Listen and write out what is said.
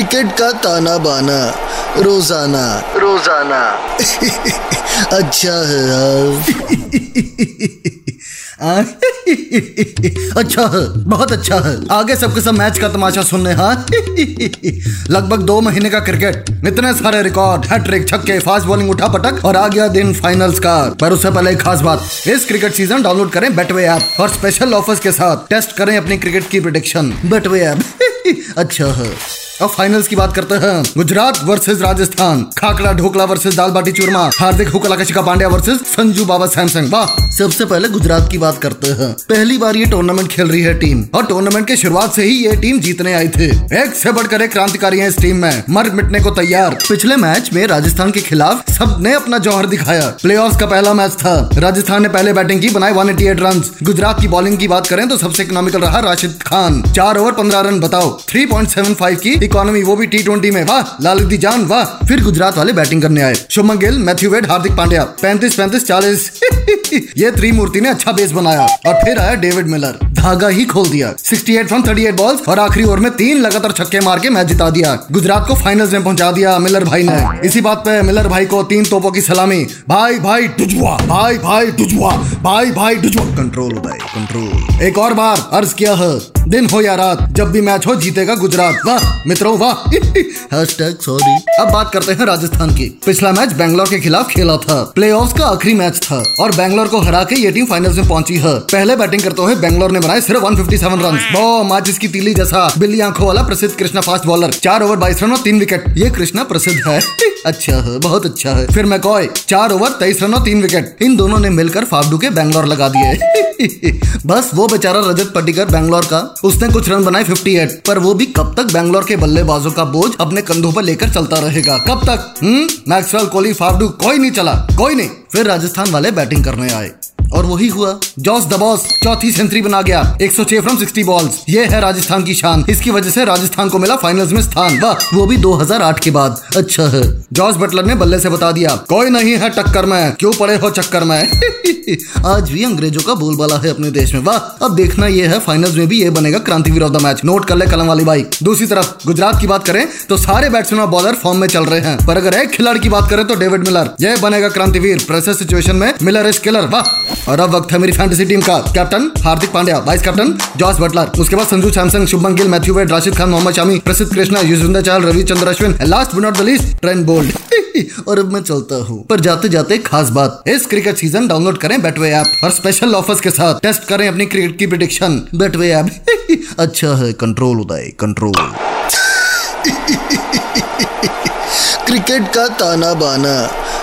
Cricket का ताना बाना। रोज़ाना। रोज़ाना। अच्छा है यार। अच्छा है बहुत अच्छा है। आगे सबके सब मैच का तमाशा सुनने हाँ? लगभग दो महीने का क्रिकेट। इतने सारे रिकॉर्ड हैट्रिक छक्के फास्ट बॉलिंग उठा पटक और आ गया दिन फाइनल्स का। पर उससे पहले एक खास बात इस क्रिकेट सीज़न डाउनलोड करें बेटवे ऐप और स्पेशल ऑफर्स के साथ टेस्ट करें अपनी क्रिकेट की प्रिडिक्शन बेटवे ऐप। अच्छा है। अब फाइनल्स की बात करते हैं। गुजरात वर्सेस राजस्थान। खाकड़ा ढोकला वर्सेस दाल बाटी चूरमा। हार्दिक, हुकला, कशिका पांड्या वर्सेस संजू बाबा, सैमसंग। वाह! सबसे पहले गुजरात की बात करते हैं। पहली बार ये टूर्नामेंट खेल रही है टीम और टूर्नामेंट के शुरुआत से ही ये टीम जीतने आई थी। एक से बढ़कर एक क्रांतिकारी है इस टीम में। मर मिटने को तैयार। पिछले मैच में राजस्थान के खिलाफ सबने अपना जौहर दिखाया। प्ले का पहला मैच था। राजस्थान ने पहले बैटिंग की बनाए वन रन गुजरात की बॉलिंग की बात करें तो सबसे इकोनॉमिकल रहा राशिद खान। चार ओवर पंद्रह रन बताओ। थ्री पॉइंट सेवन फाइव की इकोनॉमी वो भी टी ट्वेंटी में। वाह लालिदी जान, वाह। फिर गुजरात वाले बैटिंग करने आए। Shubman Gill Matthew Wade Hardik Pandya. पैंतीस पैंतीस, चालीस। ये त्रिमूर्ति ने अच्छा बेस बनाया। और फिर आया डेविड मिलर धागा ही खोल दिया। 68 फ्रॉम 38 बॉल्स और आखिरी ओवर में तीन लगातार छक्के मार के मैच जिता दिया। गुजरात को फाइनल्स में पहुँचा दिया मिलर भाई ने। इसी बात पे मिलर भाई को तीन तोपों की सलामी। भाई भाई डुजुआ भाई भाई डुजुआ भाई भाई डुजुआ कंट्रोल उदय कंट्रोल एक और बार अर्ज़ किया है। दिन हो या रात, जब भी मैच हो, जीतेगा गुजरात। वाह मित्रों वाह सॉरी अब बात करते हैं राजस्थान की। पिछला मैच बैंगलोर के खिलाफ खेला था। प्ले का आखिरी मैच था और बैंगलोर को हरा के ये टीम फाइनल्स में पहुँची है। पहले बैटिंग करते हुए बैंगलोर ने बनाए सिर्फ़ 157 रन माचिस की तीली जैसा। बिल्ली आँखों वाला प्रसिद्ध कृष्णा फास्ट बॉलर चार ओवर बाईस रन और तीन विकेट ये कृष्णा प्रसिद्ध है। अच्छा है, बहुत अच्छा है। फिर मैकॉय चार ओवर तेईस रन और तीन विकेट इन दोनों ने मिलकर फाफडू के बैंगलोर लगा दिए। बस वो बेचारा रजत पटिकर बैंगलोर का, उसने कुछ रन बनाए 58 पर वो भी कब तक बैंगलोर के बल्लेबाजों का बोझ अपने कंधों पर लेकर चलता रहेगा? कब तक? हम्म? मैक्सवेल, कोहली फाफडू कोई नहीं चला, कोई नहीं। फिर राजस्थान वाले बैटिंग करने आए। और वही हुआ, जॉस दबॉस चौथी सेंचुरी बना गया 106 फ्रॉम 60 बॉल्स ये है राजस्थान की शान, इसकी वजह से राजस्थान को मिला फाइनल्स में स्थान। वाह, वो भी 2008 के बाद। अच्छा है। जॉस बटलर ने बल्ले से बता दिया, कोई नहीं है टक्कर में, क्यों पड़े हो चक्कर में? आज भी अंग्रेज़ों का बोलबाला है अपने देश में। वाह, अब देखना ये है फाइनल्स में भी ये बनेगा Krantiveer of the match. Note कर ले कलम वाली बाइक दूसरी तरफ़, गुजरात की बात करें तो सारे बैट्समैन और बॉलर फॉर्म में चल रहे हैं। पर अगर एक खिलाड़ी की बात करें तो डेविड मिलर। यह बनेगा क्रांतिवीर प्रेशर सिचुएशन में मिलर इज़ किलर वाह। और अब वक्त है मेरी फैंटेसी टीम का। Captain Hardik Pandya vice captain Jos Buttler उसके बाद Sanju Samsung Shubman Gill, Matthew Wade Rashid Khan, Mohammed Shami, Prasidh Krishna Yuzvendra Chahal Ravichandra Ashwin last but not the least Trent Boult और अब मैं चलता हूँ। पर जाते जाते खास बात। इस क्रिकेट सीज़न डाउनलोड करें बेटवे ऐप और स्पेशल ऑफर्स के साथ टेस्ट करें अपनी क्रिकेट की प्रिडिक्शन बेटवे ऐप अच्छा है कंट्रोल उदय कंट्रोल क्रिकेट का ताना बाना